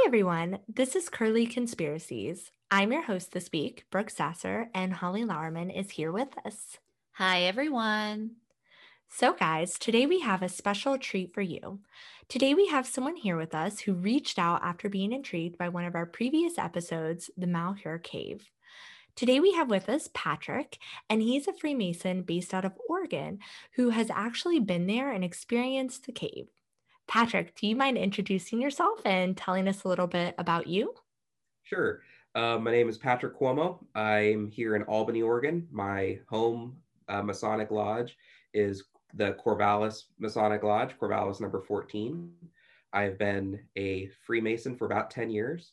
Hi, everyone. This is Curly Conspiracies. I'm your host this week, Brooke Sasser, and Holly Lauerman is here with us. Hi, everyone. So, guys, today we have a special treat for you. Today we have someone here with us who reached out after being intrigued by one of our previous episodes, the Malheur Cave. Today we have with us Patrick, and he's a Freemason based out of Oregon who has actually been there and experienced the cave. Patrick, do you mind introducing yourself and telling us a little bit about you? Sure. Uh, my name is Patrick Cuomo. I'm here in Albany, Oregon. My home uh, Masonic Lodge is the Corvallis Masonic Lodge, Corvallis number 14. I've been a Freemason for about 10 years.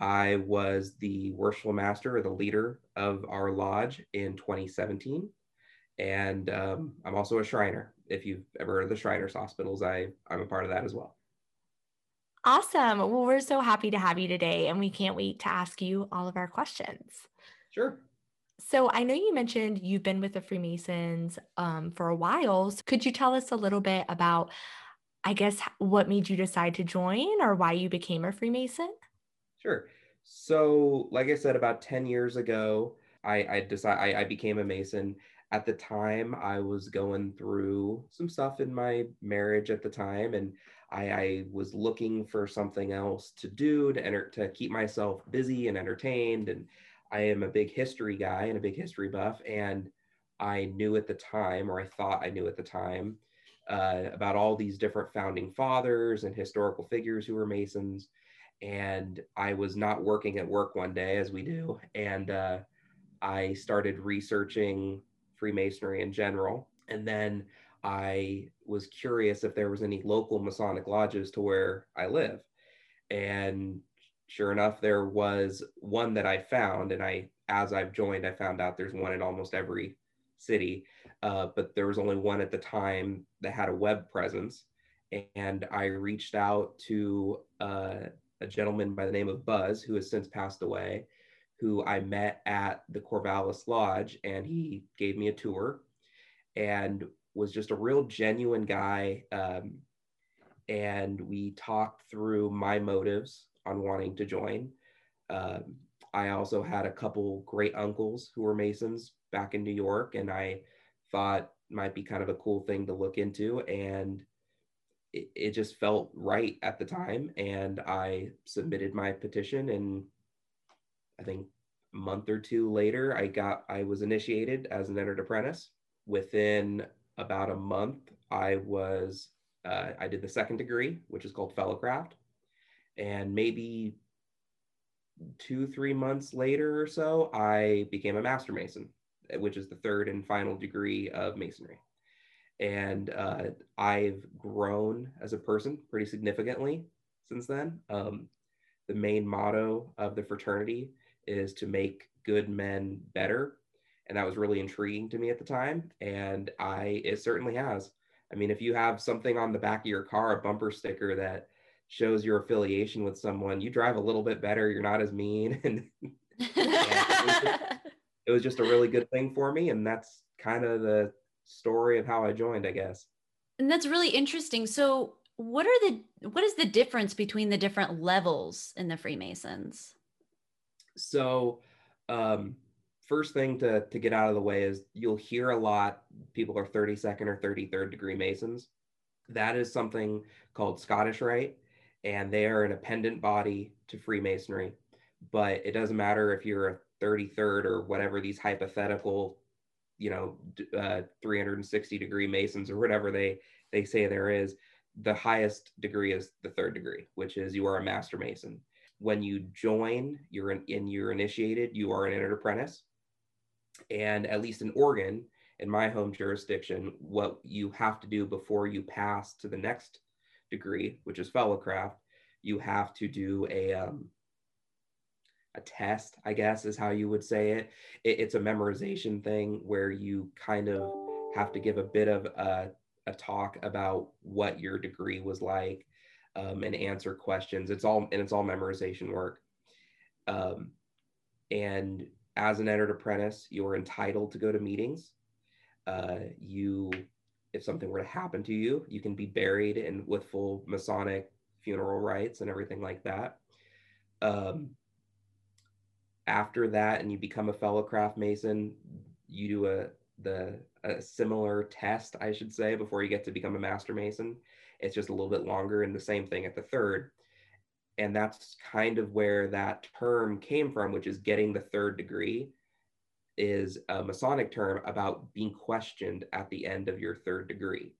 I was the worshipful master or the leader of our lodge in 2017. And um, I'm also a Shriner. If you've ever heard of the Shriners Hospitals, I, I'm a part of that as well. Awesome. Well, we're so happy to have you today, and we can't wait to ask you all of our questions. Sure. So, I know you mentioned you've been with the Freemasons um, for a while. So could you tell us a little bit about, I guess, what made you decide to join or why you became a Freemason? Sure. So, like I said, about 10 years ago, I, I decided I, I became a Mason at the time i was going through some stuff in my marriage at the time and i, I was looking for something else to do to enter to keep myself busy and entertained and i am a big history guy and a big history buff and i knew at the time or i thought i knew at the time uh, about all these different founding fathers and historical figures who were masons and i was not working at work one day as we do and uh, i started researching Freemasonry in general. And then I was curious if there was any local Masonic lodges to where I live. And sure enough, there was one that I found. And I, as I've joined, I found out there's one in almost every city. Uh, but there was only one at the time that had a web presence. And I reached out to uh, a gentleman by the name of Buzz, who has since passed away who I met at the Corvallis Lodge, and he gave me a tour and was just a real genuine guy. Um, and we talked through my motives on wanting to join. Um, I also had a couple great uncles who were Masons back in New York, and I thought might be kind of a cool thing to look into. And it, it just felt right at the time. And I submitted my petition and I think a month or two later, I got I was initiated as an entered apprentice. Within about a month, I was uh, I did the second degree, which is called fellowcraft, and maybe two three months later or so, I became a master mason, which is the third and final degree of masonry. And uh, I've grown as a person pretty significantly since then. Um, the main motto of the fraternity is to make good men better. And that was really intriguing to me at the time. And I, it certainly has. I mean, if you have something on the back of your car, a bumper sticker that shows your affiliation with someone, you drive a little bit better. You're not as mean. And, and it, was just, it was just a really good thing for me. And that's kind of the story of how I joined, I guess. And that's really interesting. So, what are the what is the difference between the different levels in the Freemasons? So, um, first thing to, to get out of the way is you'll hear a lot people are 32nd or 33rd degree Masons. That is something called Scottish Rite, and they are an appendant body to Freemasonry. But it doesn't matter if you're a 33rd or whatever these hypothetical, you know, uh, 360 degree Masons or whatever they they say there is. The highest degree is the third degree, which is you are a master Mason when you join, you're in, and you're initiated, you are an entered apprentice. And at least in Oregon, in my home jurisdiction, what you have to do before you pass to the next degree, which is fellowcraft, you have to do a um, a test, I guess is how you would say it. it. It's a memorization thing where you kind of have to give a bit of a, a talk about what your degree was like um, and answer questions. It's all and it's all memorization work. Um, and as an entered apprentice, you're entitled to go to meetings. Uh, you, if something were to happen to you, you can be buried in with full Masonic funeral rites and everything like that. Um, after that, and you become a fellow craft mason, you do a the a similar test, I should say, before you get to become a master mason. It's just a little bit longer, and the same thing at the third. And that's kind of where that term came from, which is getting the third degree, is a Masonic term about being questioned at the end of your third degree.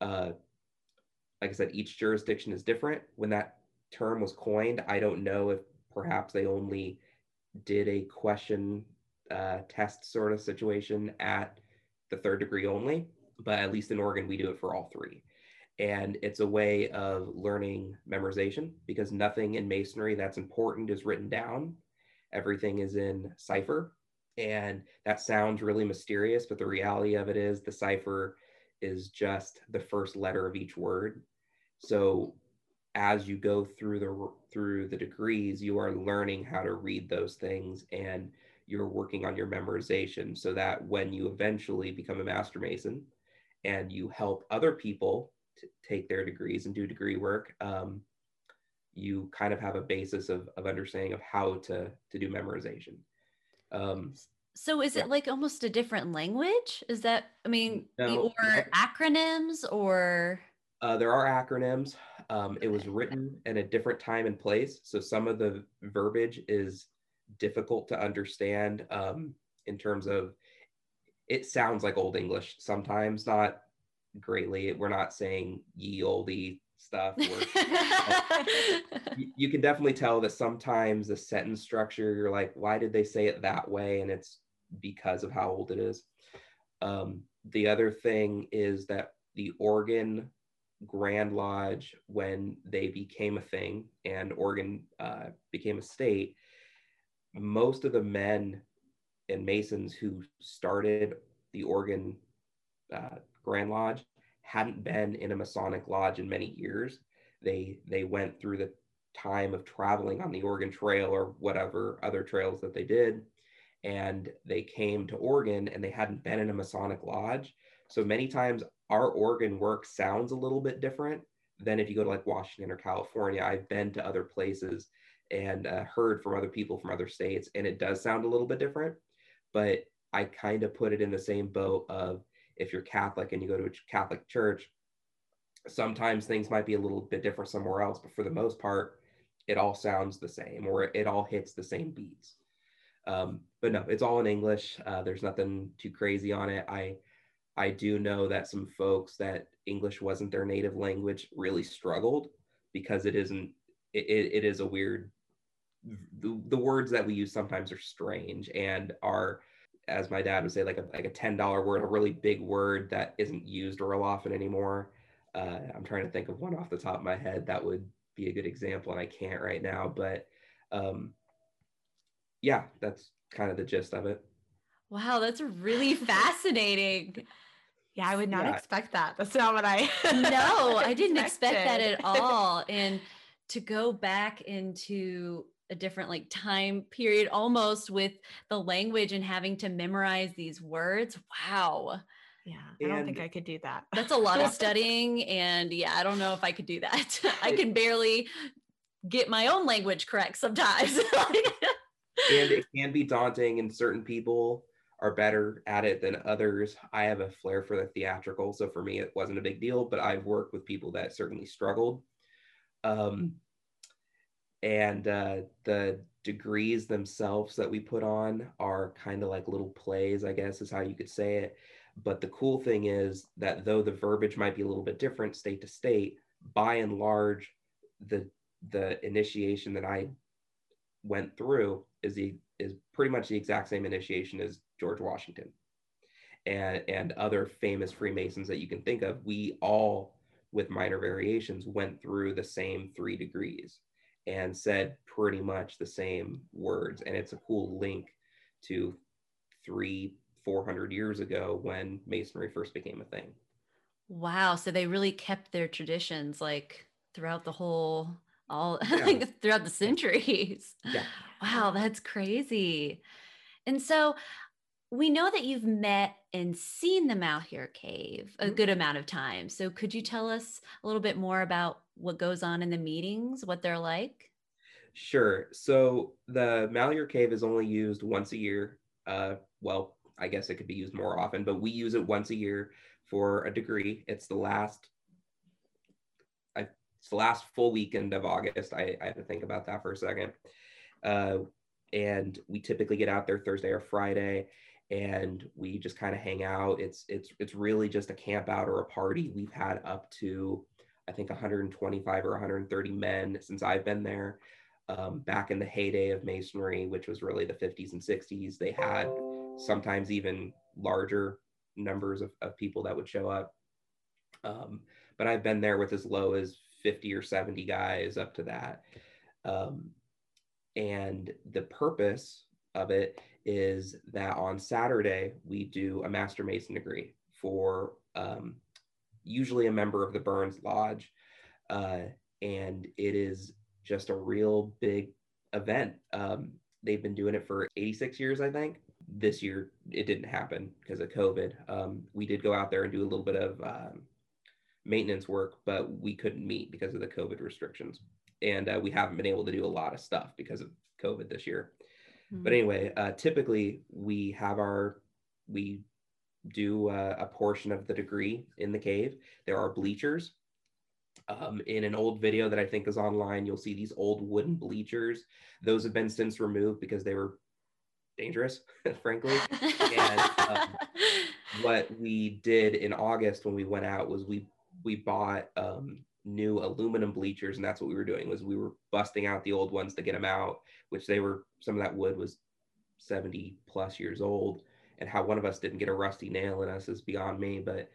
Uh, like I said, each jurisdiction is different. When that term was coined, I don't know if perhaps they only did a question uh, test sort of situation at the third degree only, but at least in Oregon, we do it for all three. And it's a way of learning memorization because nothing in masonry that's important is written down. Everything is in cipher. And that sounds really mysterious, but the reality of it is the cipher is just the first letter of each word. So as you go through the through the degrees, you are learning how to read those things and you're working on your memorization so that when you eventually become a master mason and you help other people take their degrees and do degree work, um, you kind of have a basis of, of understanding of how to, to do memorization. Um, so is yeah. it like almost a different language? Is that, I mean, no, or acronyms or? Uh, there are acronyms. Um, it was written in a different time and place. So some of the verbiage is difficult to understand um, in terms of it sounds like Old English sometimes, not greatly. We're not saying ye olde stuff. you, you, can definitely tell that sometimes the sentence structure, you're like, why did they say it that way? And it's because of how old it is. Um, the other thing is that the Oregon Grand Lodge, when they became a thing and Oregon uh, became a state, most of the men and Masons who started the Oregon uh, Grand Lodge hadn't been in a Masonic lodge in many years. They they went through the time of traveling on the Oregon Trail or whatever other trails that they did, and they came to Oregon and they hadn't been in a Masonic lodge. So many times our Oregon work sounds a little bit different than if you go to like Washington or California. I've been to other places and uh, heard from other people from other states, and it does sound a little bit different. But I kind of put it in the same boat of if you're Catholic and you go to a Catholic church, sometimes things might be a little bit different somewhere else, but for the most part, it all sounds the same or it all hits the same beats. Um, but no, it's all in English. Uh, there's nothing too crazy on it. I I do know that some folks that English wasn't their native language really struggled because it isn't. It, it is a weird. The, the words that we use sometimes are strange and are, as my dad would say, like a like a ten dollar word, a really big word that isn't used real often anymore. Uh, I'm trying to think of one off the top of my head that would be a good example, and I can't right now. But um, yeah, that's kind of the gist of it. Wow, that's really fascinating. Yeah, I would not yeah. expect that. That's not what I No, I didn't expect that at all. And to go back into a different like time period almost with the language and having to memorize these words. Wow. Yeah, I don't think I could do that. That's a lot of studying. And yeah, I don't know if I could do that. I can barely get my own language correct sometimes. and it can be daunting and certain people are better at it than others. I have a flair for the theatrical, so for me it wasn't a big deal. But I've worked with people that certainly struggled, um, and uh, the degrees themselves that we put on are kind of like little plays, I guess is how you could say it. But the cool thing is that though the verbiage might be a little bit different state to state, by and large, the the initiation that I went through is the is pretty much the exact same initiation as George Washington and, and other famous Freemasons that you can think of. We all, with minor variations, went through the same three degrees and said pretty much the same words. And it's a cool link to three, 400 years ago when Masonry first became a thing. Wow. So they really kept their traditions like throughout the whole all yeah. throughout the centuries. Yeah. Wow, that's crazy. And so we know that you've met and seen the Malheur Cave a mm-hmm. good amount of times. So could you tell us a little bit more about what goes on in the meetings, what they're like? Sure. So the Malheur Cave is only used once a year. Uh, well, I guess it could be used more often, but we use it once a year for a degree. It's the last I, it's the last full weekend of August. I, I have to think about that for a second. Uh, and we typically get out there Thursday or Friday and we just kind of hang out. It's it's it's really just a camp out or a party. We've had up to I think 125 or 130 men since I've been there. Um, back in the heyday of masonry, which was really the 50s and 60s, they had sometimes even larger numbers of, of people that would show up. Um, but I've been there with as low as 50 or 70 guys up to that. Um, and the purpose of it is that on Saturday, we do a Master Mason degree for um, usually a member of the Burns Lodge. Uh, and it is just a real big event. Um, they've been doing it for 86 years, I think. This year, it didn't happen because of COVID. Um, we did go out there and do a little bit of um, maintenance work, but we couldn't meet because of the COVID restrictions. And uh, we haven't been able to do a lot of stuff because of COVID this year. Mm-hmm. But anyway, uh, typically we have our, we do uh, a portion of the degree in the cave. There are bleachers um, in an old video that I think is online, you'll see these old wooden bleachers. Those have been since removed because they were dangerous, frankly. and um, what we did in August when we went out was we we bought um, new aluminum bleachers, and that's what we were doing was we were busting out the old ones to get them out, which they were some of that wood was 70 plus years old. And how one of us didn't get a rusty nail in us is beyond me. But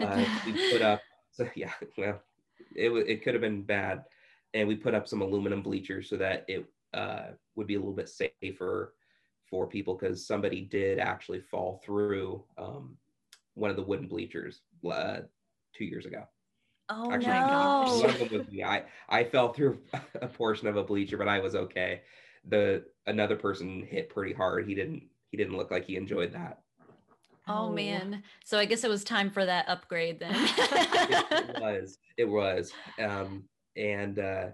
uh, we put up, so yeah, well, it, it could have been bad. And we put up some aluminum bleachers so that it uh, would be a little bit safer for people because somebody did actually fall through um, one of the wooden bleachers uh, two years ago. Oh actually, no! One of them was me. I I fell through a portion of a bleacher, but I was okay. The another person hit pretty hard. He didn't he didn't look like he enjoyed that. Oh, oh, man. So I guess it was time for that upgrade then. it, it, was. It was. Um, and uh,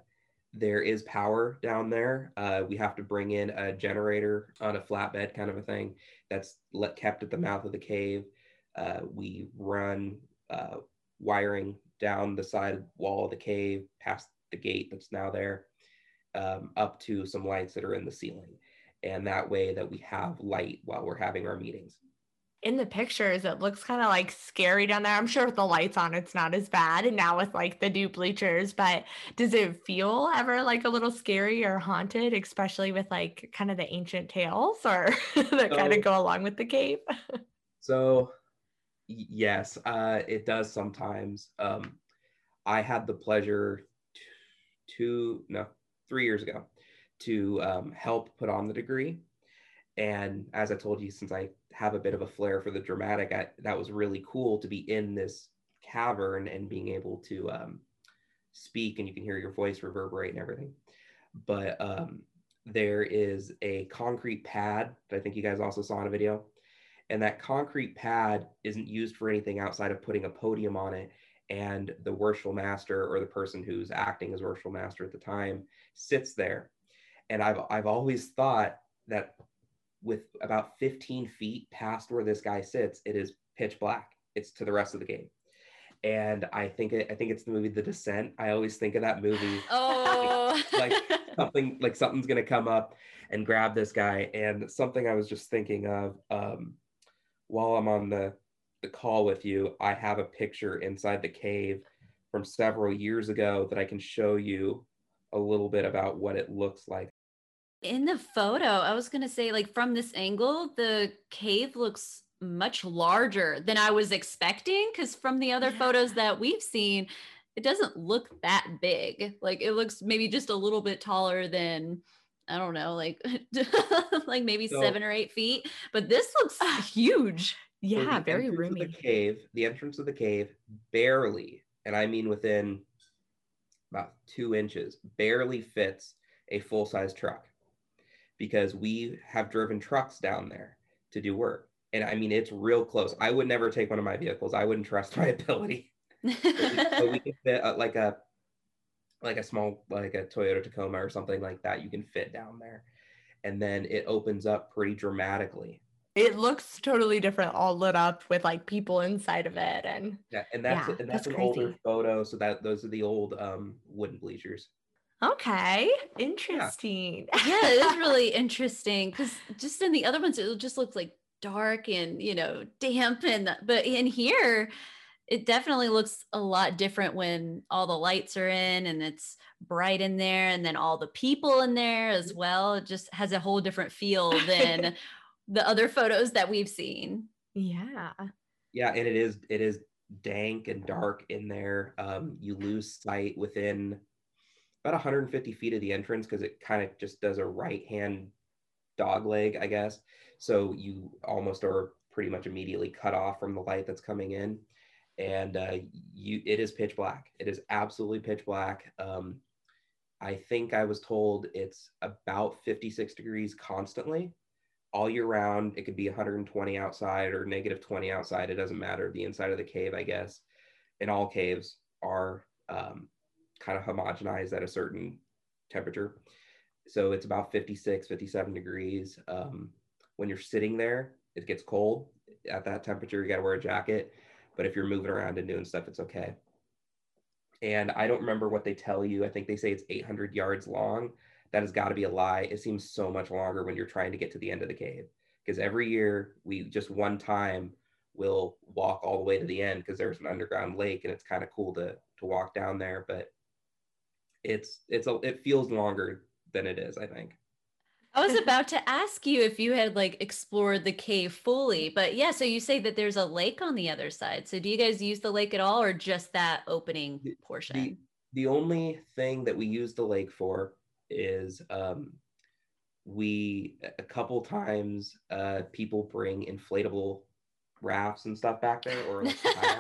there is power down there. Uh, we have to bring in a generator on a flatbed kind of a thing that's let, kept at the mouth of the cave. Uh, we run uh, wiring down the side wall of the cave past the gate that's now there um, up to some lights that are in the ceiling. And that way that we have light while we're having our meetings in the pictures, it looks kind of like scary down there. I'm sure with the lights on, it's not as bad. And now with like the new bleachers, but does it feel ever like a little scary or haunted, especially with like kind of the ancient tales or that so, kind of go along with the cave? so, yes, uh, it does sometimes. Um, I had the pleasure two, no, three years ago to um, help put on the degree. And as I told you, since I have a bit of a flair for the dramatic. I, that was really cool to be in this cavern and being able to um, speak, and you can hear your voice reverberate and everything. But um, there is a concrete pad that I think you guys also saw in a video. And that concrete pad isn't used for anything outside of putting a podium on it. And the worshipful master or the person who's acting as worshipful master at the time sits there. And I've, I've always thought that with about 15 feet past where this guy sits, it is pitch black. It's to the rest of the game. And I think it, I think it's the movie The Descent. I always think of that movie. Oh, like, like something like something's gonna come up and grab this guy. And something I was just thinking of um, while I'm on the the call with you, I have a picture inside the cave from several years ago that I can show you a little bit about what it looks like in the photo, I was going to say, like, from this angle, the cave looks much larger than I was expecting. Because from the other yeah. photos that we've seen, it doesn't look that big. Like, it looks maybe just a little bit taller than. I don't know, like like maybe so, seven or eight feet, but this looks huge. Yeah, so very roomy. the cave, the entrance of the cave, barely, and I mean within about two inches, barely fits a full size truck because we have driven trucks down there to do work. And I mean, it's real close. I would never take one of my vehicles. I wouldn't trust my ability. so we can fit uh, like a like a small like a Toyota Tacoma or something like that you can fit down there and then it opens up pretty dramatically it looks totally different all lit up with like people inside of it and yeah and that's yeah, and that's, that's an crazy. older photo so that those are the old um wooden bleachers okay interesting. Yeah, yeah it is really interesting because just in the other ones it just looks like dark and you know damp and but in here it definitely looks a lot different when all the lights are in and it's bright in there and then all the people in there as mm-hmm. well. It just has a whole different feel than the other photos that we've seen. Yeah. Yeah and it is it is dank and dark in there. Um you lose sight within about 150 feet of the entrance because it kind of just does a right hand dog leg i guess. So you almost are pretty much immediately cut off from the light that's coming in. And uh, you it is pitch black. It is absolutely pitch black. Um, i think i was told it's about 56 degrees constantly all year round. It could be 120 outside or negative 20 outside. It doesn't matter. The inside of the cave i guess. And all caves are um, kind of homogenized at a certain temperature so it's about 56 57 degrees um, when you're sitting there it gets cold at that temperature you got to wear a jacket but if you're moving around and doing stuff, it's okay. And I don't remember what they tell you. I think they say it's 800 yards long. That has got to be a lie. It seems so much longer when you're trying to get to the end of the cave. Because every year we just one time will walk all the way to the end because there's an underground lake and it's kind of cool to to walk down there. But it's it's a it feels longer than it is, I think. I was about to ask you if you had like explored the cave fully, but yeah, so you say that there's a lake on the other side. So do you guys use the lake at all or just that opening portion? The, the only thing that we use the lake for is um, we a couple times uh, people bring inflatable rafts and stuff back there or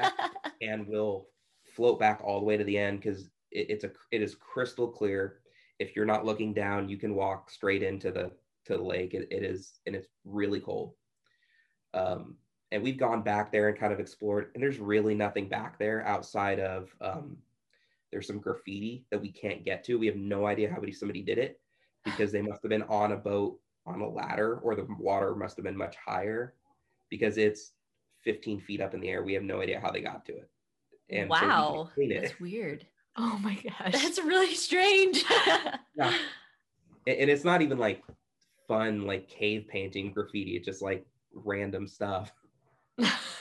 and we'll float back all the way to the end because it, it's a it is crystal clear if you're not looking down, you can walk straight into the to the lake. it, it is, and it's really cold. Um, and we've gone back there and kind of explored, and there's really nothing back there outside of um, there's some graffiti that we can't get to. We have no idea how somebody did it because they must have been on a boat on a ladder, or the water must have been much higher because it's 15 feet up in the air. We have no idea how they got to it. And wow, so that's weird. Oh my gosh. That's really strange. yeah. And it's not even like fun, like cave painting graffiti. It's just like random stuff.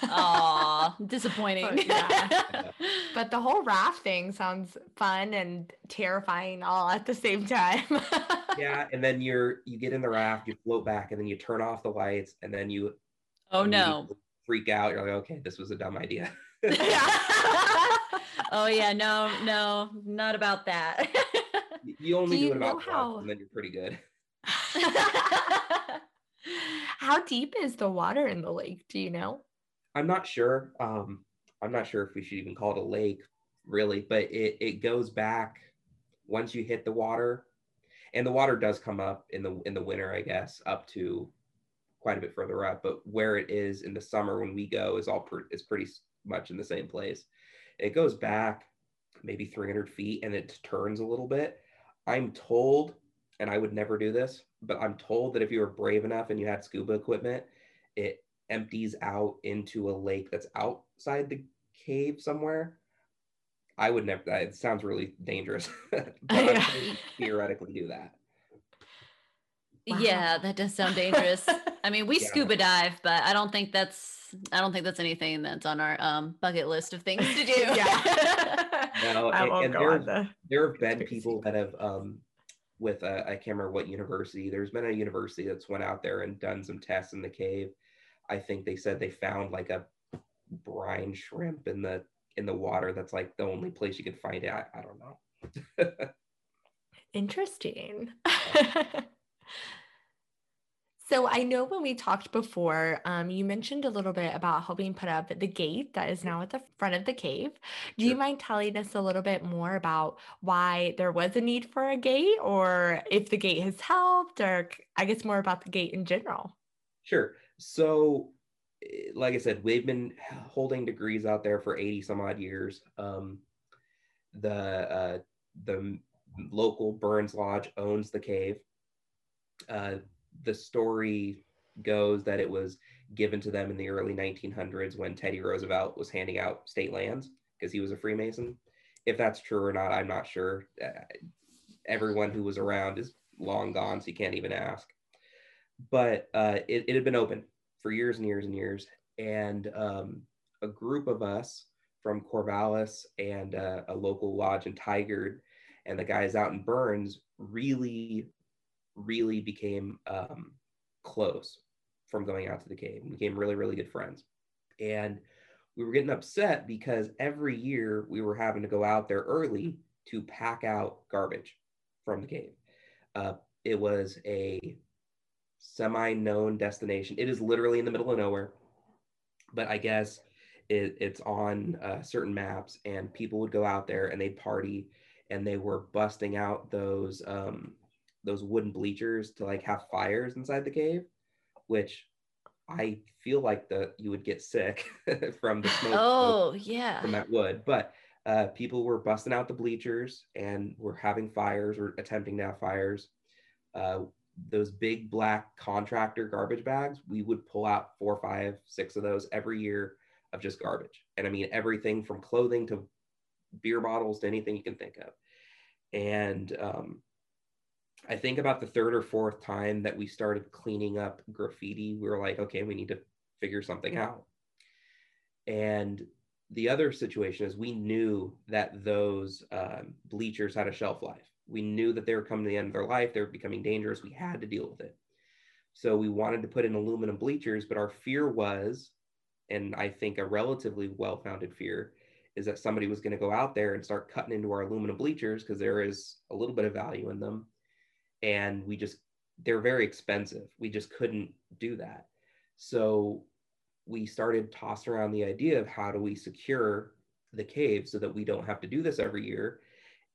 Aw, disappointing. Oh, yeah. but the whole raft thing sounds fun and terrifying all at the same time. yeah, and then you're you get in the raft, you float back, and then you turn off the lights, and then you oh no freak out. You're like, okay, this was a dumb idea. Oh yeah, no, no, not about that. you only do, do it about how... and then you're pretty good. how deep is the water in the lake? Do you know? I'm not sure. Um, I'm not sure if we should even call it a lake, really, but it, it goes back once you hit the water, and the water does come up in the in the winter, I guess, up to quite a bit further up. But where it is in the summer when we go is all pre- is pretty much in the same place. It goes back maybe 300 feet and it turns a little bit. I'm told, and I would never do this, but I'm told that if you were brave enough and you had scuba equipment, it empties out into a lake that's outside the cave somewhere. I would never, it sounds really dangerous, but yeah. theoretically do that. Wow. Yeah, that does sound dangerous. I mean, we yeah. scuba dive, but I don't think that's I don't think that's anything that's on our um, bucket list of things to do. yeah. no, and, and there, the there have been people that have um, with uh, I can't remember what university. There's been a university that's went out there and done some tests in the cave. I think they said they found like a brine shrimp in the in the water. That's like the only place you could find it. I, I don't know. Interesting. So I know when we talked before, um, you mentioned a little bit about helping put up the gate that is now at the front of the cave. Do sure. you mind telling us a little bit more about why there was a need for a gate, or if the gate has helped, or I guess more about the gate in general? Sure. So, eh, like I said, we've been holding degrees out there for 80 some odd years. Um, the uh, the local Burns Lodge owns the cave. Uh, the story goes that it was given to them in the early 1900s when Teddy Roosevelt was handing out state lands because he was a Freemason. If that's true or not, I'm not sure. Uh, everyone who was around is long gone, so you can't even ask. But uh, it, it, had been open for years and years and years. And um, a group of us from Corvallis and uh, a local lodge in Tigard and the guys out in Burns really, really became um, close from going out to the cave. We became really, really good friends. And we were getting upset because every year we were having to go out there early to pack out garbage from the cave. Uh, it was a semi known destination. It is literally in the middle of nowhere, but I guess it, it's on uh, certain maps, and people would go out there and they'd party and they were busting out those um, those wooden bleachers to like have fires inside the cave, which I feel like the you would get sick from the smoke. Oh yeah, from that wood. But uh, people were busting out the bleachers and were having fires or attempting to have fires. Uh, those big black contractor garbage bags, we would pull out four, five, six of those every year of just garbage. And I mean everything from clothing to beer bottles to anything you can think of. And um, I think about the third or fourth time that we started cleaning up graffiti, we were like, okay, we need to figure something out. And the other situation is we knew that those um, bleachers had a shelf life. We knew that they were coming to the end of their life. They were becoming dangerous. We had to deal with it. So we wanted to put in aluminum bleachers, but our fear was, and I think a relatively well founded fear, is that somebody was going to go out there and start cutting into our aluminum bleachers because there is a little bit of value in them. And we just, they're very expensive. We just couldn't do that. So we started tossing around the idea of how do we secure the cave so that we don't have to do this every year.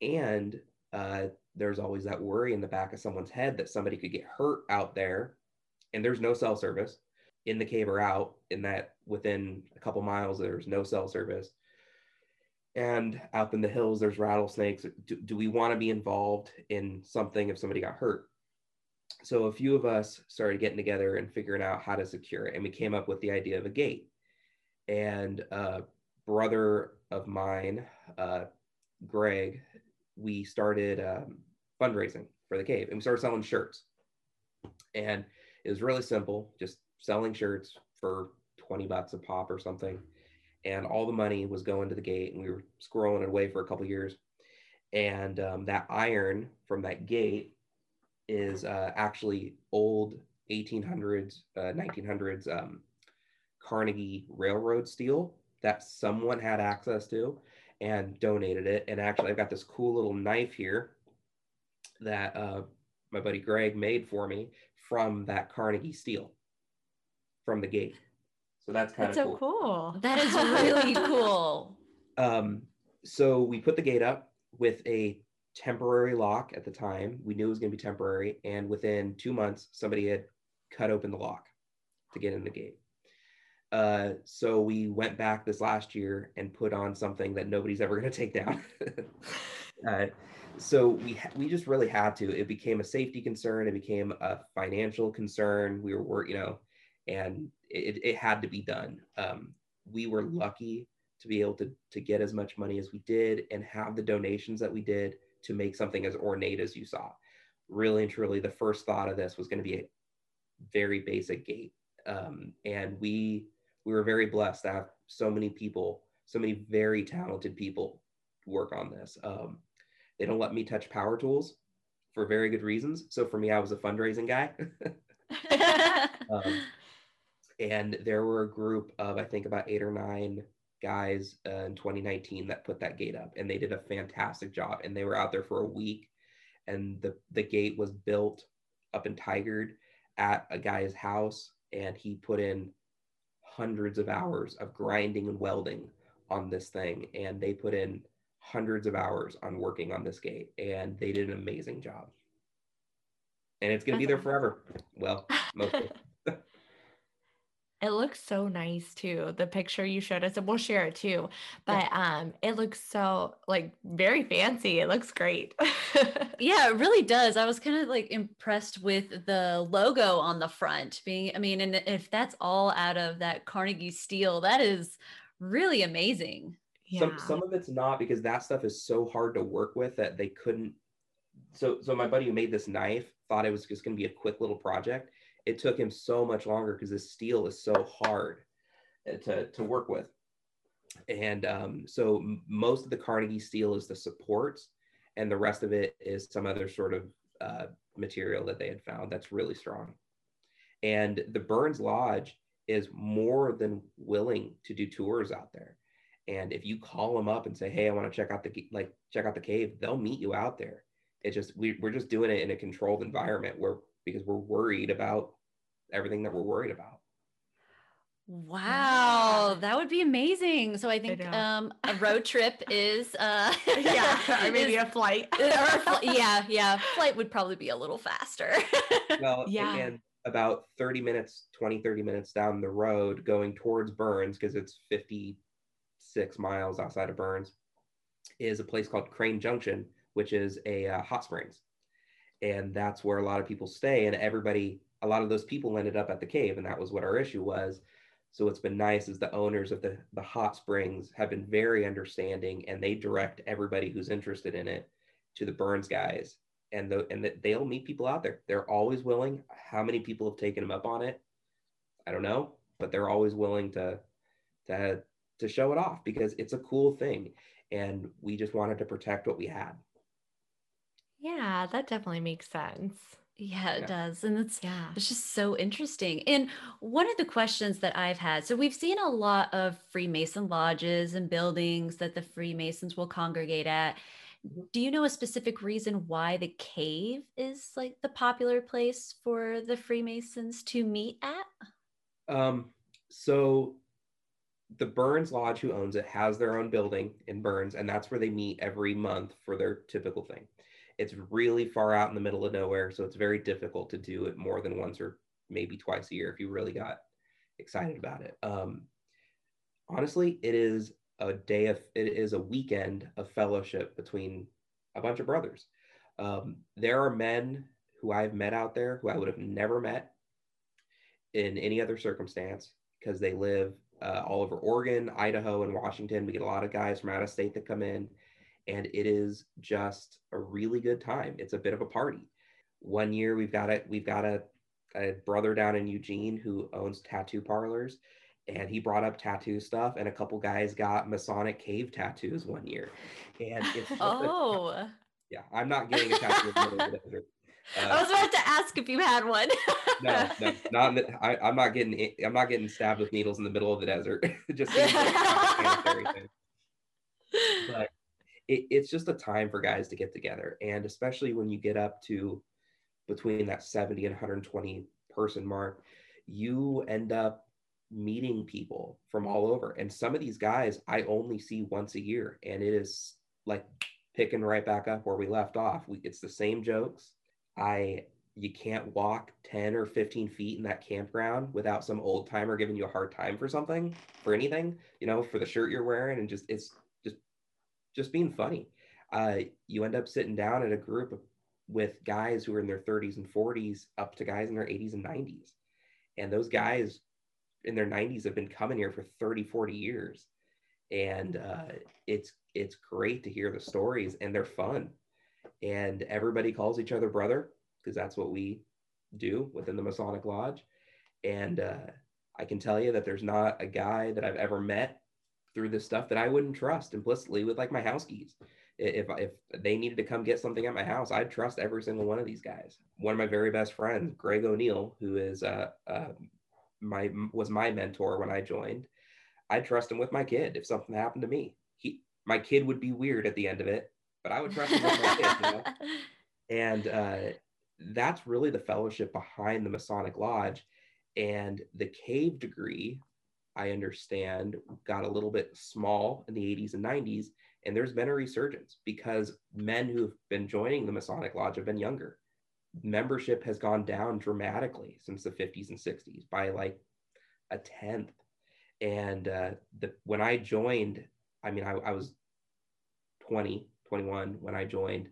And uh, there's always that worry in the back of someone's head that somebody could get hurt out there. And there's no cell service in the cave or out, in that within a couple miles, there's no cell service and out in the hills there's rattlesnakes. Do, do we want to be involved in something if somebody got hurt? So a few of us started getting together and figuring out how to secure it and we came up with the idea of a gate. And a brother of mine uh, greg we started um, fundraising for the cave and we started selling shirts. And it was really simple just selling shirts for 20 bucks a pop or something and all the money was going to the gate and we were squirreling it away for a couple years. And um, that iron from that gate is uh, actually old 1800s uh, 1900s um, carnegie railroad steel that someone had access to and donated it. And actually i've got this cool little knife here that uh, my buddy greg made for me from that carnegie steel from the gate so that's kind of so cool. cool. That is really cool. Um, so we put the gate up with a temporary lock at the time. We knew it was going to be temporary, and within two months, somebody had cut open the lock to get in the gate. Uh, so we went back this last year and put on something that nobody's ever going to take down. uh, so we ha- we just really had to. It became a safety concern. It became a financial concern. We were, you know, and it, it had to be done. Um, we were lucky to be able to, to get as much money as we did and have the donations that we did to make something as ornate as you saw. Really and truly, the first thought of this was going to be a very basic gate. Um, and we we were very blessed to have so many people, so many very talented people work on this. Um, they don't let me touch power tools for very good reasons. So for me, I was a fundraising guy. um, and there were a group of i think about eight or nine guys uh, in 2019 that put that gate up and they did a fantastic job and they were out there for a week and the the gate was built up in Tigard at a guy's house and he put in hundreds of hours of grinding and welding on this thing and they put in hundreds of hours on working on this gate and they did an amazing job. And it's going to be there forever. Well mostly It looks so nice too. The picture you showed us, and we'll share it too. But yeah. um, it looks so like very fancy. It looks great. yeah, it really does. I was kind of like impressed with the logo on the front. Being, I mean, and if that's all out of that Carnegie steel, that is really amazing. Yeah. Some some of it's not because that stuff is so hard to work with that they couldn't. So so my buddy who made this knife thought it was just going to be a quick little project it took him so much longer because the steel is so hard uh, to, to work with. And um, so most of the Carnegie steel is the supports, and the rest of it is some other sort of uh, material that they had found that's really strong. And the Burns Lodge is more than willing to do tours out there. And if you call them up and say, "Hey, I want to check out the like check out the cave," they'll meet you out there. It's just we, we're just doing it in a controlled environment where because we're worried about everything that we're worried about. Wow, yeah. that would be amazing. So I think I um, a road trip is uh yeah, or maybe is, a flight. a yeah, yeah, flight would probably be a little faster. well, yeah. and about 30 minutes, 20 30 minutes down the road going towards Burns because it's 56 miles outside of Burns is a place called Crane Junction, which is a uh, hot springs. And that's where a lot of people stay and everybody a lot of those people ended up at the cave, and that was what our issue was. So what's been nice is the owners of the the hot springs have been very understanding, and they direct everybody who's interested in it to the Burns guys, and the and the, they'll meet people out there. They're always willing. How many people have taken them up on it? I don't know, but they're always willing to to to show it off because it's a cool thing, and we just wanted to protect what we had. Yeah, that definitely makes sense. Yeah, it yeah. does. And it's yeah, it's just so interesting. And one of the questions that I've had, so we've seen a lot of Freemason lodges and buildings that the Freemasons will congregate at. Mm-hmm. Do you know a specific reason why the cave is like the popular place for the Freemasons to meet at? Um, so the Burns Lodge, who owns it, has their own building in Burns, and that's where they meet every month for their typical thing. It's really far out in the middle of nowhere, so it's very difficult to do it more than once or maybe twice a year if you really got excited about it. Um, honestly, it is a day of it is a weekend of fellowship between a bunch of brothers. Um, there are men who I've met out there who I would have never met in any other circumstance because they live uh, all over Oregon, Idaho, and Washington. We get a lot of guys from out of state that come in and it is just a really good time. It's a bit of a party. One year we've got it. We've got a, a brother down in Eugene who owns tattoo parlors, and he brought up tattoo stuff. And a couple guys got Masonic cave tattoos one year, and it's oh a, yeah. I'm not getting a tattoo. Uh, I was about to ask if you had one. no, no, not. The, I, am not getting. I'm not getting stabbed with needles in the middle of the desert. Just but it, it's just a time for guys to get together. And especially when you get up to between that 70 and 120 person mark, you end up meeting people from all over. And some of these guys I only see once a year. And it is like picking right back up where we left off. We, it's the same jokes. I you can't walk 10 or 15 feet in that campground without some old timer giving you a hard time for something, for anything, you know, for the shirt you're wearing. And just it's just being funny. Uh, you end up sitting down at a group with guys who are in their 30s and 40s up to guys in their 80s and 90s. And those guys in their 90s have been coming here for 30, 40 years. And uh, it's it's great to hear the stories and they're fun. And everybody calls each other brother because that's what we do within the Masonic Lodge. And uh, I can tell you that there's not a guy that I've ever met through this stuff that I wouldn't trust implicitly with like my house keys. If if they needed to come get something at my house, I'd trust every single one of these guys. One of my very best friends, Greg O'Neill, who is uh, uh my was my mentor when I joined. I'd trust him with my kid if something happened to me. He my kid would be weird at the end of it, but I would trust him with my kid. You know? And uh, that's really the fellowship behind the Masonic Lodge. And the cave degree I understand, got a little bit small in the 80s and 90s. And there's been a resurgence because men who've been joining the Masonic Lodge have been younger. Membership has gone down dramatically since the 50s and 60s by like a tenth. And uh, the when I joined, I mean, I, I was 20, 21 when I joined.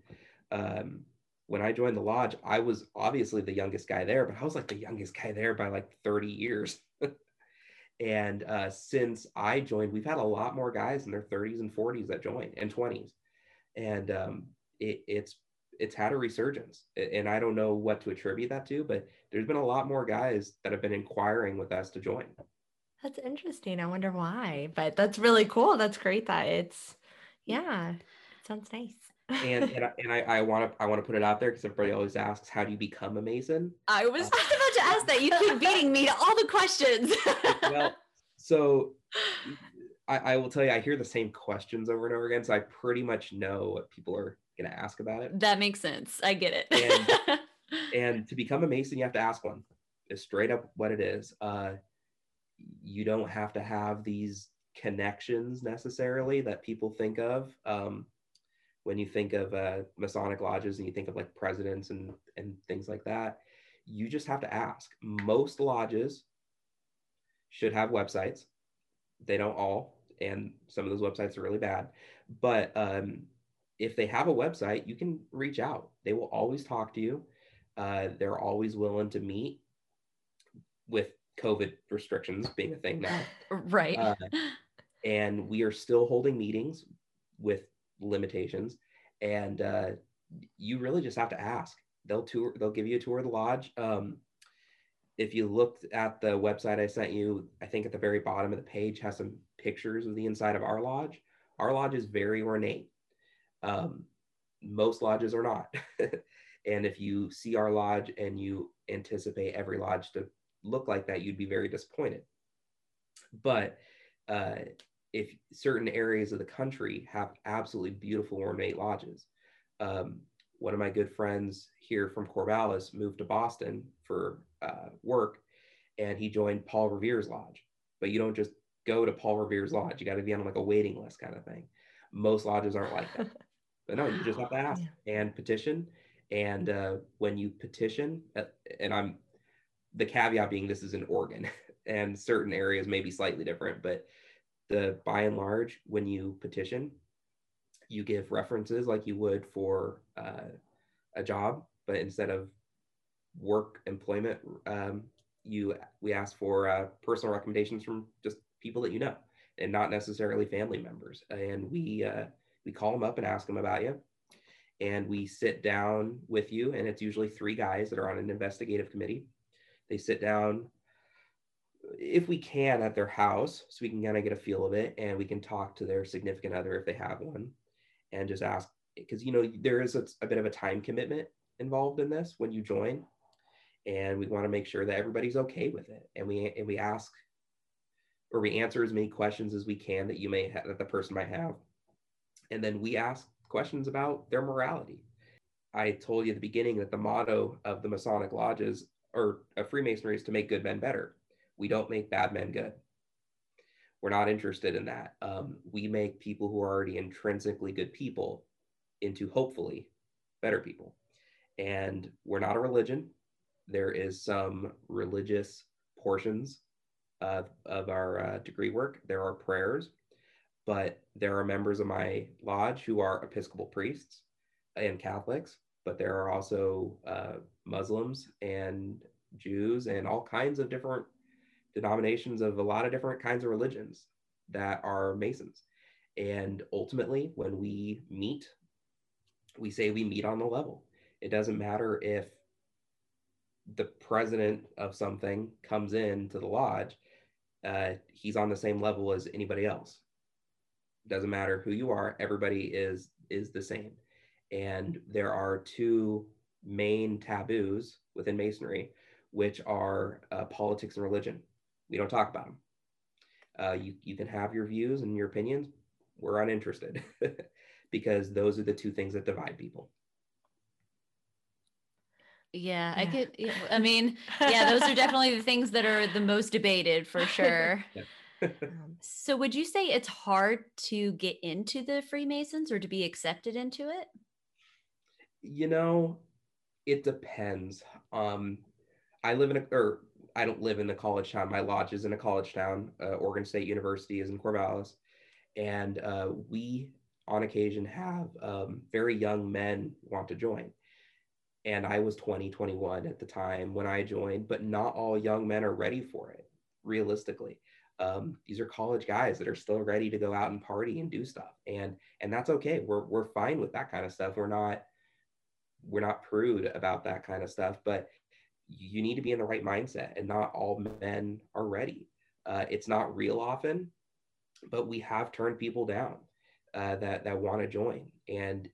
Um, when I joined the lodge, I was obviously the youngest guy there, but I was like the youngest guy there by like 30 years. and uh, since I joined, we've had a lot more guys in their 30s and 40s that joined and 20s. And um, it, it's it's had a resurgence. And i don't know what to attribute that to but there's been a lot more guys that have been inquiring with us to join. That's interesting. I wonder why but that's really cool. That's great that it's yeah sounds nice and and I, and I, I want to I want to put it out there because everybody always asks how do you become a mason. I was uh, just about to ask that. You keep beating me to all the questions. well, so I, I will tell you, I hear the same questions over and over again, so I pretty much know what people are going to ask about it. That makes sense. I get it. and, and, to become a mason, you have to ask one. It's straight up what it is. Uh, you don't have to have these connections necessarily that people think of. Um, when you think of uh, Masonic lodges and you think of like presidents and, and things like that, you just have to ask. Most lodges should have websites. They don't all, and some of those websites are really bad. But um, if they have a website, you can reach out. They will always talk to you. Uh, they're always willing to meet with COVID restrictions being a thing now. Right. Uh, and we are still holding meetings with limitations. And uh, you really just have to ask. They'll tour they'll give you a tour of the lodge. Um, if you looked at the website i sent you i think at the very bottom of the page has some pictures of the inside of our lodge. Our lodge is very ornate. Um, most lodges are not. And if you see our lodge and you anticipate every lodge to look like that you'd be very disappointed. But uh, if certain areas of the country have absolutely beautiful ornate lodges. Um, one of my good friends here from Corvallis moved to Boston for uh, work, and he joined Paul Revere's lodge. But you don't just go to Paul Revere's lodge; you got to be on like a waiting list kind of thing. Most lodges aren't like that. but no, you just have to ask yeah. and petition. And uh, when you petition, uh, and I'm the caveat being this is in Oregon, and certain areas may be slightly different, but the by and large, when you petition, you give references like you would for uh, a job, but instead of work employment, um, you we ask for uh, personal recommendations from just people that you know, and not necessarily family members. And we uh, we call them up and ask them about you, and we sit down with you, and it's usually three guys that are on an investigative committee. They sit down if we can at their house so we can kind of get a feel of it and we can talk to their significant other if they have one and just ask because you know there is a, a, bit of a time commitment involved in this when you join and we want to make sure that everybody's okay with it and we and we ask or we answer as many questions as we can that you may have that the person might have and then we ask questions about their morality. I told you at the beginning that the motto of the masonic lodges or of freemasonry is to make good men better we don't make bad men good. We're not interested in that. Um, we make people who are already intrinsically good people into hopefully better people. And we're not a religion. There is some religious portions of, of our uh, degree work. There are prayers, but there are members of my lodge who are Episcopal priests and Catholics, but there are also uh, Muslims and Jews and all kinds of different denominations of a lot of different kinds of religions that are Masons. And ultimately, when we meet, we say we meet on the level. It doesn't matter if the president of something comes in to the lodge, uh, he's on the same level as anybody else. Doesn't matter who you are, everybody is is the same. And there are two main taboos within Masonry, which are uh, politics and religion we don't talk about them. Uh, you, you can have your views and your opinions. We're uninterested because those are the two things that divide people. Yeah, yeah, I could. I mean, yeah, those are definitely the things that are the most debated for sure. um, so, would you say it's hard to get into the Freemasons or to be accepted into it? You know, it depends. Um, I live in a, or I don't live in the college town. My lodge is in a college town. Uh, Oregon State University is in Corvallis, and uh, we on occasion have um, very young men want to join. And I was 20, 21 at the time when I joined, but not all young men are ready for it, realistically. Um, these are college guys that are still ready to go out and party and do stuff. And and that's okay. We're we're fine with that kind of stuff. We're not we're not prude about that kind of stuff, but you need to be in the right mindset and not all men are ready. Uh, it's not real often, but we have turned people down uh, that that want to join, and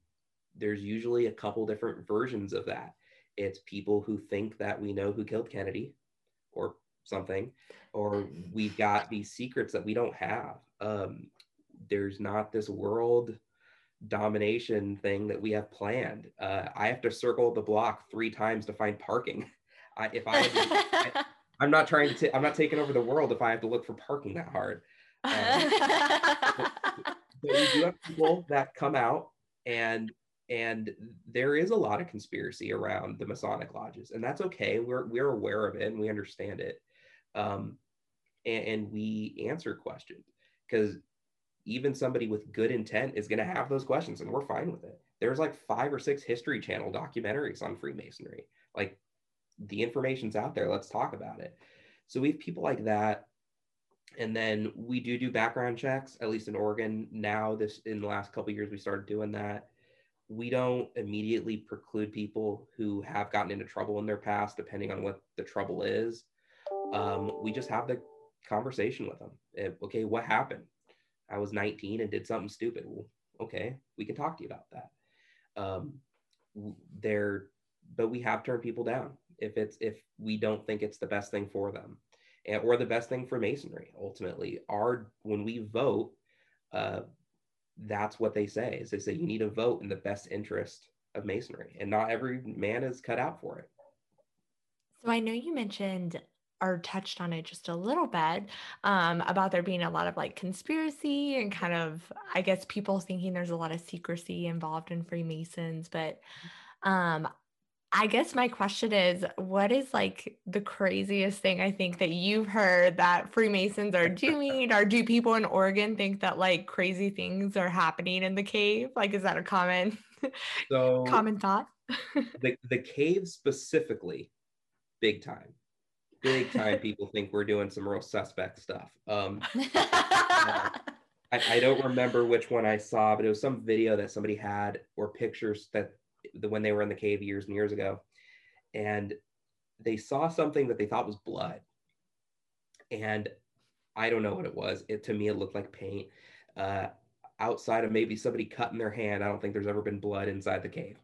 there's usually a couple different versions of that. It's people who think that we know who killed Kennedy, or something, or we've got these secrets that we don't have. Um, there's not this world domination thing that we have planned. Uh, I have to circle the block three times to find parking. I, if I, I I'm not trying to, t- I'm not taking over the world if I have to look for parking that hard. Um, but we do have people that come out and and there is a lot of conspiracy around the Masonic lodges, and that's okay. We're we're aware of it and we understand it, um, and, and we answer questions because even somebody with good intent is going to have those questions, and we're fine with it. There's like five or six History Channel documentaries on Freemasonry. Like the information's out there. Let's talk about it. So we have people like that. And then we do do background checks at least in oregon. Now this in the last couple years we started doing that. We don't immediately preclude people who have gotten into trouble in their past depending on what the trouble is. Um, we just have the conversation with them. If, okay what happened? I was 19 and did something stupid. Well, okay we can talk to you about that. Um, there but we have turned people down if it's if we don't think it's the best thing for them. And, or the best thing for masonry ultimately. Our when we vote uh, that's what they say is they say you need to vote in the best interest of masonry. And not every man is cut out for it. So i know you mentioned or touched on it just a little bit um, about there being a lot of like conspiracy and kind of i guess people thinking there's a lot of secrecy involved in freemasons but um, I guess my question is what is like the craziest thing I think that you've heard that Freemasons are doing? or do people in Oregon think that like crazy things are happening in the cave? Like, is that a common, so common thought? the, the cave specifically, big time. Big time people think we're doing some real suspect stuff. Um, uh, I, I don't remember which one I saw, but it was some video that somebody had or pictures that the, when they were in the cave years and years ago, and they saw something that they thought was blood, and I don't know what it was. It to me it looked like paint. Uh, outside of maybe somebody cutting their hand, I don't think there's ever been blood inside the cave.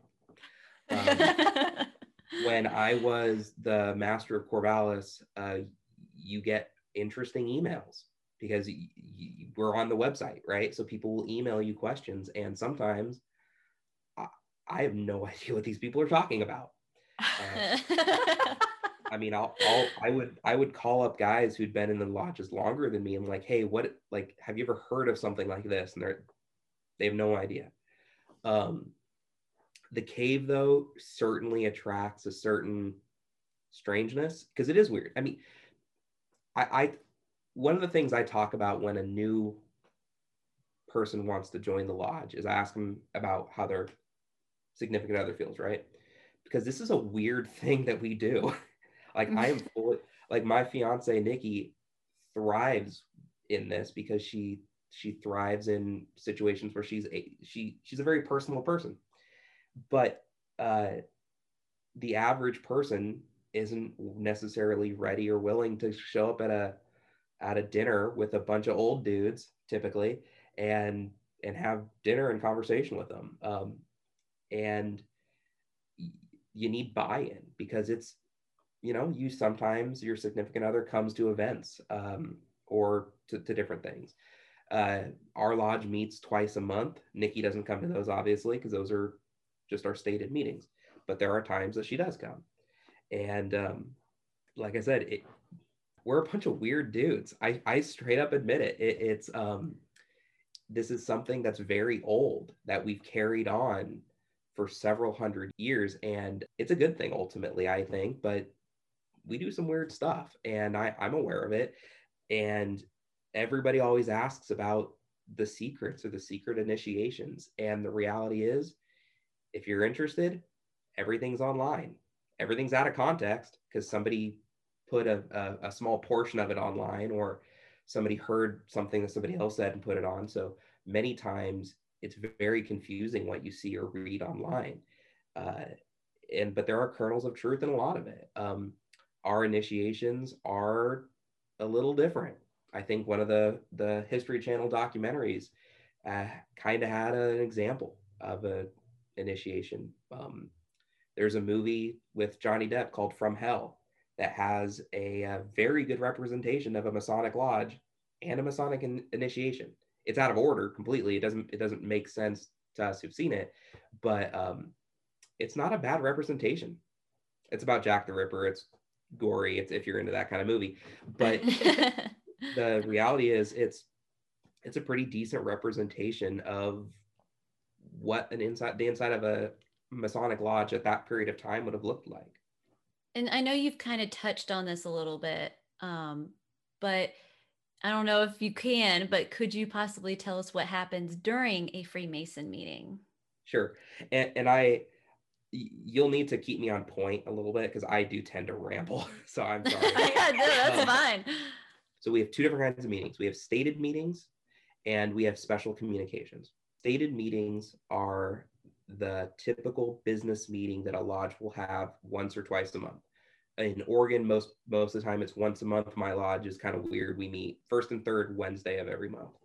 Um, when I was the master of Corvallis, uh, you get interesting emails because y- y- we're on the website, right? So people will email you questions, and sometimes I have no idea what these people are talking about. Uh, I mean, I'll, I'll, I would, I would call up guys who'd been in the lodges longer than me. and like, hey, what, like, have you ever heard of something like this? And they're, they have no idea. Um, the cave, though, certainly attracts a certain strangeness because it is weird. I mean, I, I, one of the things I talk about when a new person wants to join the lodge is I ask them about how their significant other feels, right? Because this is a weird thing that we do. like I am fully like my fiance Nikki thrives in this because she she thrives in situations where she's a she she's a very personal person. But uh the average person isn't necessarily ready or willing to show up at a at a dinner with a bunch of old dudes typically and and have dinner and conversation with them um, and you need buy-in because it's you know you sometimes your significant other comes to events um, or to, to, different things. Uh, our lodge meets twice a month. Nikki doesn't come to those obviously because those are just our stated meetings but there are times that she does come. And um, like i said it, we're a bunch of weird dudes. I, I straight up admit it, it it's um, this is something that's very old that we've carried on for several hundred years. And it's a good thing ultimately, I think. But we do some weird stuff and I, I'm aware of it. And everybody always asks about the secrets or the secret initiations. And the reality is, if you're interested, everything's online. Everything's out of context because somebody put a, a, a, small portion of it online or somebody heard something that somebody else said and put it on. So many times it's very confusing what you see or read online. Uh, and but there are kernels of truth in a lot of it. Um, our initiations are a little different. I think one of the the History Channel documentaries uh, kind of had an example of a initiation. Um, there's a movie with Johnny Depp called From Hell that has a, a very good representation of a Masonic lodge and a Masonic in, initiation. It's out of order completely. It doesn't it doesn't make sense to us who've seen it, but um, it's not a bad representation. It's about Jack the Ripper. It's gory. It's if you're into that kind of movie, but the reality is it's it's a pretty decent representation of what an inside the inside of a Masonic lodge at that period of time would have looked like. And I know you've kind of touched on this a little bit, um, but I don't know if you can, but could you possibly tell us what happens during a Freemason meeting? Sure. And, and I, you'll need to keep me on point a little bit because I do tend to ramble. So I'm sorry. yeah, no, that's um, fine. So we have two different kinds of meetings. We have stated meetings and we have special communications. Stated meetings are the typical business meeting that a lodge will have once or twice a month. In Oregon, most most of the time it's once a month. My lodge is kind of weird. We meet first and third Wednesday of every month,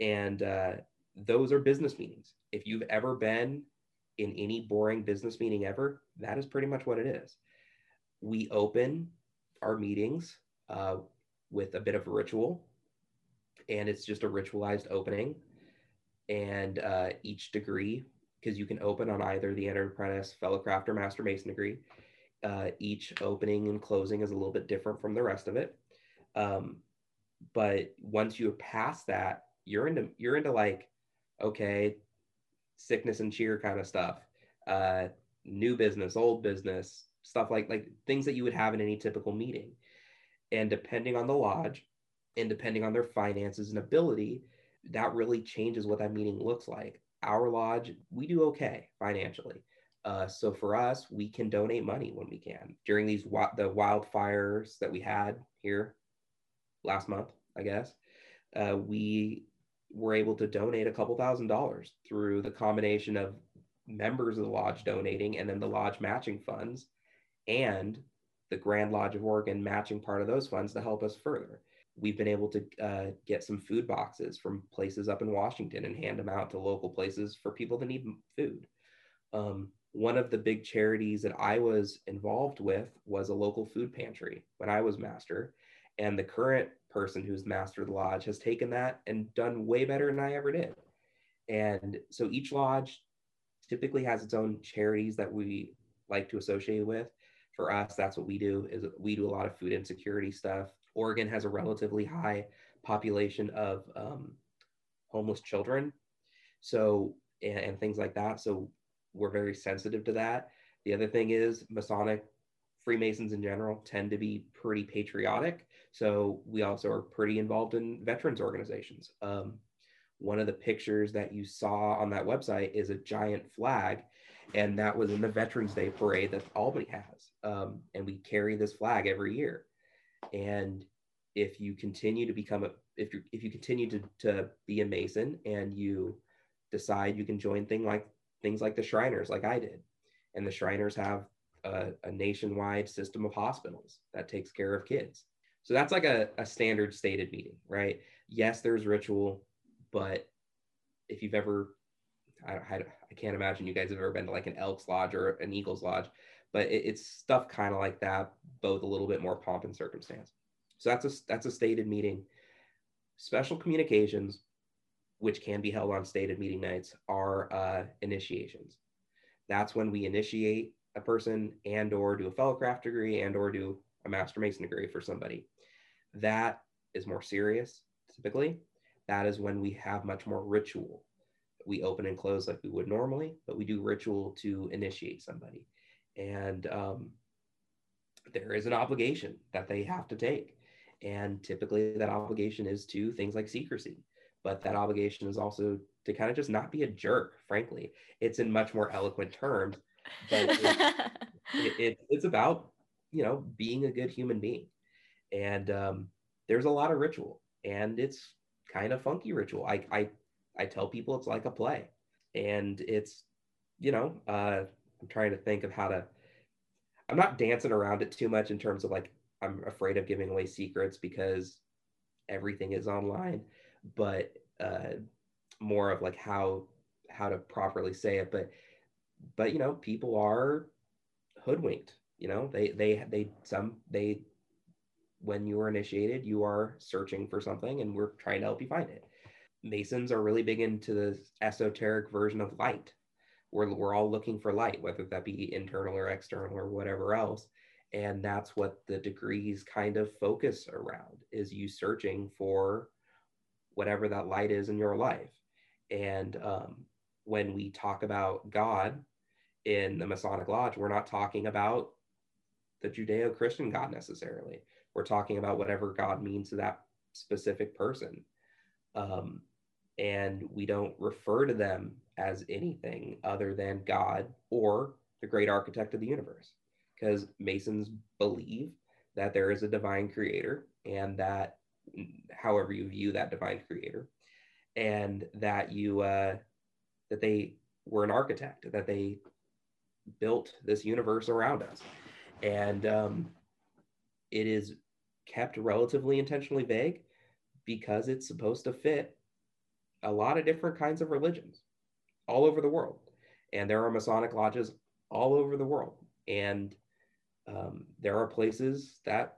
and uh, those are business meetings. If you've ever been in any boring business meeting ever, that is pretty much what it is. We open our meetings uh, with a bit of a ritual, and it's just a ritualized opening. And uh, each degree, because you can open on either the Entered Apprentice, Fellow Craft, or Master Mason degree. Uh, each opening and closing is a little bit different from the rest of it. Um, but once you pass that, you're into you're into like, okay, sickness and cheer kind of stuff, uh, new business, old business, stuff like like things that you would have in any typical meeting. And depending on the lodge and depending on their finances and ability, that really changes what that meeting looks like. Our lodge, we do okay financially. Uh, so for us, we can donate money when we can. During these the wildfires that we had here last month, I guess, uh, we were able to donate a couple thousand dollars through the combination of members of the lodge donating and then the lodge matching funds and the Grand Lodge of Oregon matching part of those funds to help us further. We've been able to uh, get some food boxes from places up in Washington and hand them out to local places for people that need food. Um, one of the big charities that I was involved with was a local food pantry when I was master. And the current person who's master of the lodge has taken that and done way better than I ever did. And so each lodge typically has its own charities that we like to associate with for us, that's what we do is we do a lot of food insecurity stuff. Oregon has a relatively high population of um, homeless children. So, and, and things like that. So we're very sensitive to that. The other thing is Masonic Freemasons in general tend to be pretty patriotic. So we also are pretty involved in veterans organizations. Um, one of the pictures that you saw on that website is a giant flag and that was in the Veterans Day parade that Albany has. Um, and we carry this flag every year. And if you continue to become a if you if you continue to to be a Mason and you decide you can join thing like things like the Shriners, like I did, and the Shriners have a, a nationwide system of hospitals that takes care of kids. So that's like a, a standard stated meeting, right? Yes, there's ritual, but if you've ever I, I, I, can't imagine you guys have ever been to like an Elks Lodge or an Eagles Lodge, but it, it's stuff kind of like that, both a little bit more pomp and circumstance. So that's a that's a stated meeting. Special communications, which can be held on stated meeting nights, are uh, initiations. That's when we initiate a person and or do a fellow craft degree and or do a master mason degree for somebody. That is more serious typically. That is when we have much more ritual we open and close like we would normally, but we do ritual to initiate somebody. And um, there is an obligation that they have to take. And typically that obligation is to things like secrecy. But that obligation is also to kind of just not be a jerk, frankly. It's in much more eloquent terms, but it, it, it's about, you know, being a good human being. And um, there's a lot of ritual and it's kind of funky ritual. I, I, I tell people it's like a play and it's, you know, uh, I'm trying to think of how to, I'm not dancing around it too much in terms of like, I'm afraid of giving away secrets because everything is online, but uh, more of like how how to properly say it. But but you know, people are hoodwinked. You know, they they they some they when you are initiated, you are searching for something, and we're trying to help you find it. Masons are really big into the esoteric version of light. We're, we're all looking for light, whether that be internal or external or whatever else and that's what the degrees kind of focus around is you searching for whatever that light is in your life. And um, when we talk about god in the masonic lodge we're not talking about the judeo-christian god necessarily. We're talking about whatever god means to that specific person. Um, and we don't refer to them as anything other than god or the great architect of the universe because Masons believe that there is a divine creator and that however you view that divine creator and that you uh, that they were an architect that they built this universe around us. And um, it is kept relatively intentionally vague because it's supposed to fit a lot of different kinds of religions all over the world. And there are masonic lodges all over the world. And um, there are places that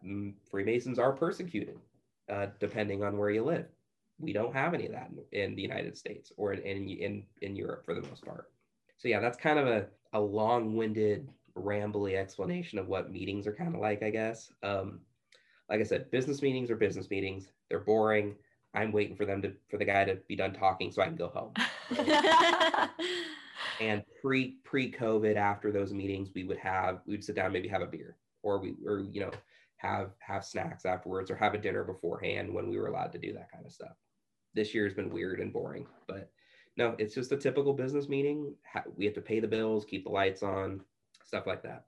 Freemasons are persecuted, uh, depending on where you live. We don't have any of that in, in the United States or in, in, in Europe for the most part. So yeah, that's kind of a, a long-winded, rambly explanation of what meetings are kind of like, I guess. Um, like I said, business meetings are business meetings. They're boring. I'm waiting for them to for the guy to be done talking so I can go home. and pre pre COVID, after those meetings, we would have we would sit down, maybe have a beer, or we or you know have have snacks afterwards, or have a dinner beforehand when we were allowed to do that kind of stuff. This year has been weird and boring, but no, it's just a typical business meeting. We have to pay the bills, keep the lights on, stuff like that.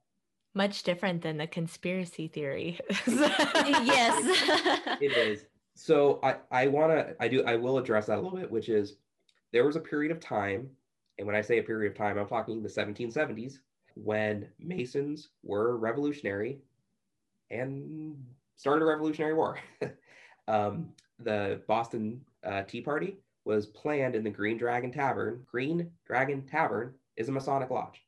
Much different than the conspiracy theory. yes, it is. So I I want to I do I will address that a little bit, which is there was a period of time and when I say a period of time, I'm talking the 1770s when Masons were revolutionary and started a revolutionary war. um, the Boston uh, Tea Party was planned in the Green Dragon Tavern. Green Dragon Tavern is a Masonic lodge.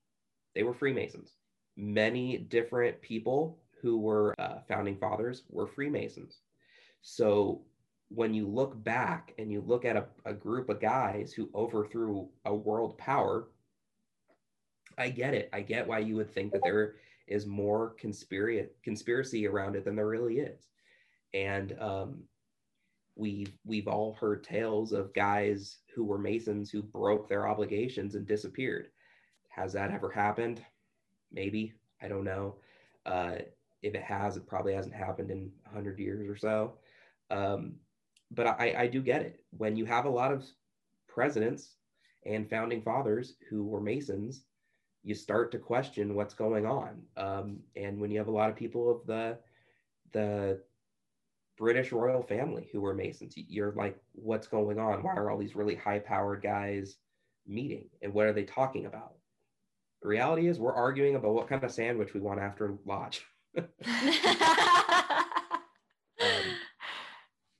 They were Freemasons. Many different people who were uh, founding fathers were Freemasons. So when you look back and you look at a, a group of guys who overthrew a world power, I get it. I get why you would think that there is more conspiracy conspiracy around it than there really is. And um, we've we've all heard tales of guys who were Masons who broke their obligations and disappeared. Has that ever happened? Maybe. I don't know. Uh, if it has, it probably hasn't happened in 100 years or so. Um, but I, I do get it. When you have a lot of presidents and founding fathers who were Masons, you start to question what's going on. Um, and when you have a lot of people of the the British royal family who were Masons, you're like, what's going on? Why are all these really high powered guys meeting? And what are they talking about? The reality is, we're arguing about what kind of sandwich we want after lodge. um,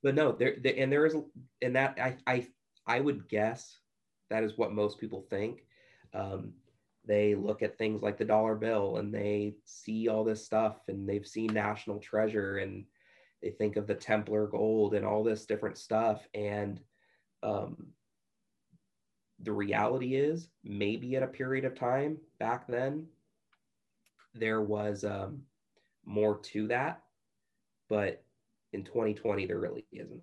but no, there, and there is, and that I, I, I would guess that is what most people think. Um, they look at things like the dollar bill and they see all this stuff and they've seen national treasure and they think of the Templar gold and all this different stuff. And um, the reality is, maybe at a period of time back then, there was um, more to that. But in 2020 there really isn't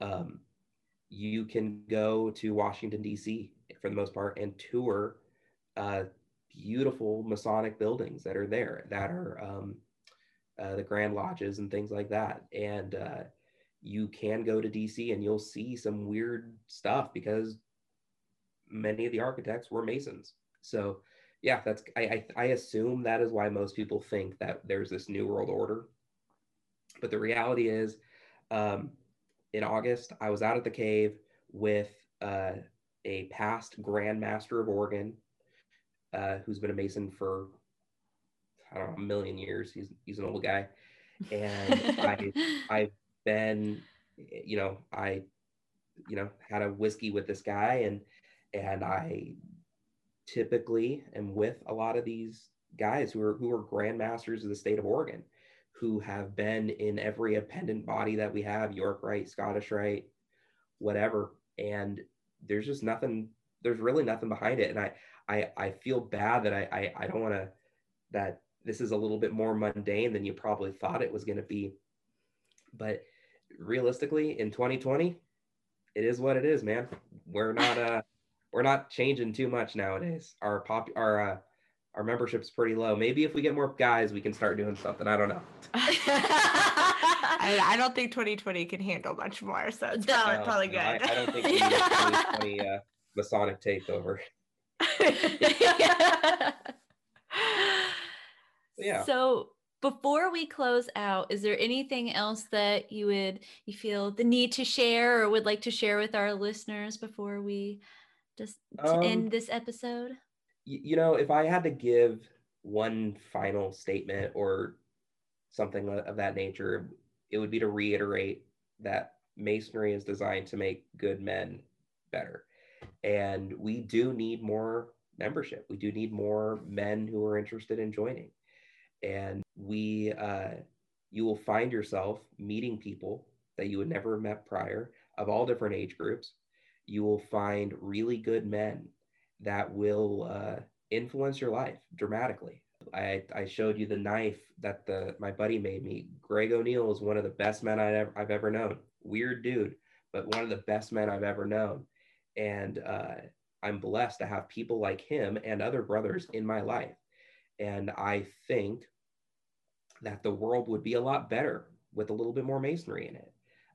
um, you can go to washington d.c for the most part and tour uh, beautiful masonic buildings that are there that are um, uh, the Grand Lodges and things like that. And uh, you can go to DC and you'll see some weird stuff because many of the architects were Masons. So yeah, that's I, I, I assume that is why most people think that there's this new world order. But the reality is, um, in August, I was out at the cave with uh, a past Grand Master of Oregon, uh, who's been a Mason for I don't know a million years. He's he's an old guy, and I I've been, you know, I, you know, had a whiskey with this guy, and and I typically am with a lot of these guys who are who are grandmasters of the state of Oregon, who have been in every appendant body that we have, York Rite Scottish Rite whatever. And there's just nothing, there's really nothing behind it. And I I I feel bad that I I, I don't want to that this is a little bit more mundane than you probably thought it was going to be. But realistically, in 2020, it is what it is, man. We're not uh we're not changing too much nowadays. Our pop our uh, our membership's pretty low. Maybe if we get more guys, we can start doing something. I don't know. I, I, don't think 2020 can handle much more, so it's probably, no, probably good. I, I, don't think 2020 uh, Masonic takeover. yeah. So before we close out, is there anything else that you would you feel the need to share or would like to share with our listeners before we just um, end this episode? You know, if I had to give one final statement or something of that nature, it would be to reiterate that masonry is designed to make good men better. And we do need more membership. We do need more men who are interested in joining. And we, uh, you will find yourself meeting people that you would never have met prior of all different age groups you will find really good men that will uh, influence your life dramatically. I, I showed you the knife that the my buddy made me. Greg O'Neill is one of the best men I ever, I've ever known. Weird dude, but one of the best men I've ever known. And uh, I'm blessed to have people like him and other brothers in my life. And I think that the world would be a lot better with a little bit more masonry in it.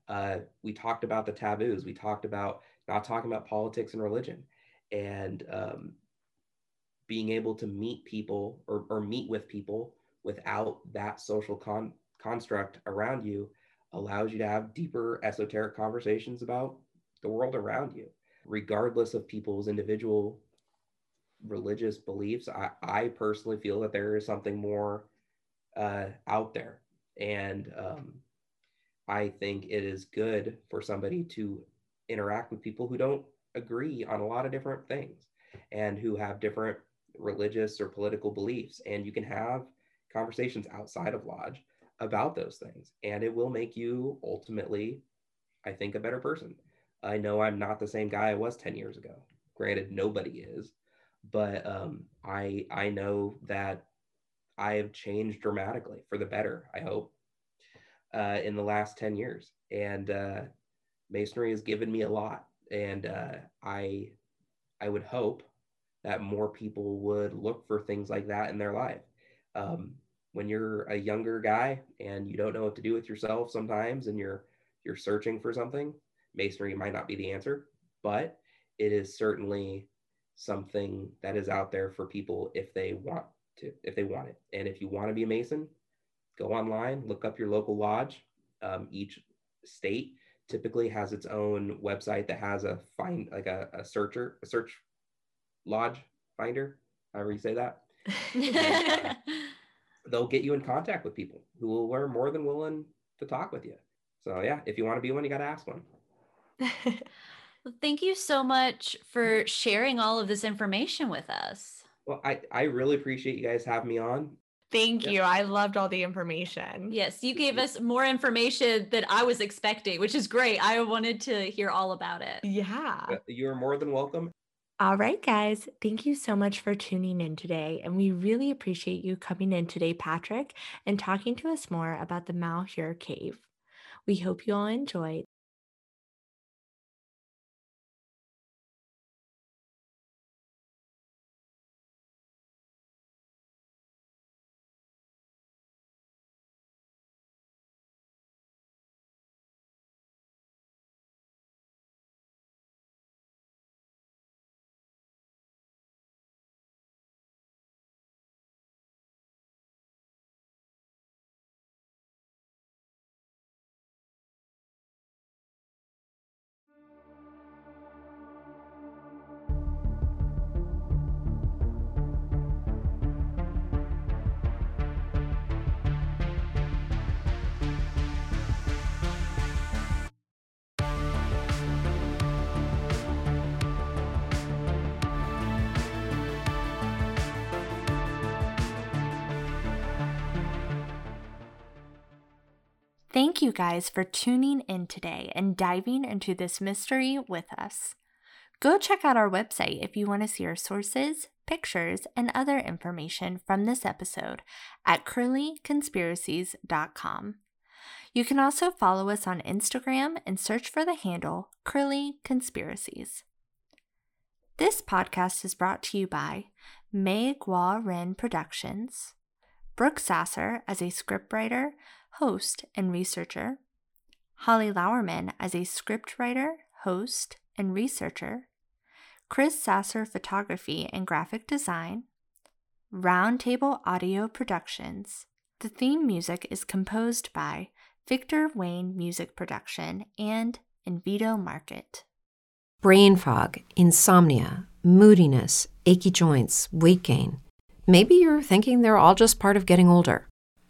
Uh, we talked about the taboos. We talked about not talking about politics and religion, and um, being able to meet people or, or meet with people without that social con- construct around you allows you to have deeper esoteric conversations about the world around you, regardless of people's individual religious beliefs. I, I personally feel that there is something more uh, out there. And um, I think it is good for somebody to interact with people who don't agree on a lot of different things and who have different religious or political beliefs. And you can have conversations outside of Lodge about those things. And it will make you ultimately, I think, a better person. I know I'm not the same guy I was 10 years ago. Granted, nobody is, but um, I I know that I have changed dramatically for the better. I hope uh, in the last 10 years, and uh, masonry has given me a lot, and uh, I I would hope that more people would look for things like that in their life. Um, when you're a younger guy and you don't know what to do with yourself sometimes, and you're you're searching for something, masonry might not be the answer, but it is certainly something that is out there for people if they want to, if they want it. And if you want to be a mason, go online, look up your local lodge. Um, each state typically has its own website that has a find like a, a searcher, a search lodge finder, however you say that. and, uh, they'll get you in contact with people who will are more than willing to talk with you. So yeah, if you want to be one, you got to ask one. well, thank you so much for sharing all of this information with us. Well, I, I really appreciate you guys having me on. Thank you. I loved all the information. Yes, you gave us more information than I was expecting, which is great. I wanted to hear all about it. Yeah. You're more than welcome. All right, guys. Thank you so much for tuning in today. And we really appreciate you coming in today, Patrick, and talking to us more about the Malheur Cave. We hope you all enjoyed. You guys for tuning in today and diving into this mystery with us. Go check out our website if you want to see our sources, pictures, and other information from this episode at curlyconspiracies.com. You can also follow us on Instagram and search for the handle Curly Conspiracies. This podcast is brought to you by May Gua Ren Productions, Brooke Sasser as a scriptwriter, host, and researcher, Holly Lauerman as a scriptwriter, host, and researcher, Chris Sasser Photography and Graphic Design, Roundtable Audio Productions. The theme music is composed by Victor Wayne Music Production and Envato Market. Brain fog, insomnia, moodiness, achy joints, weight gain. Maybe you're thinking they're all just part of getting older,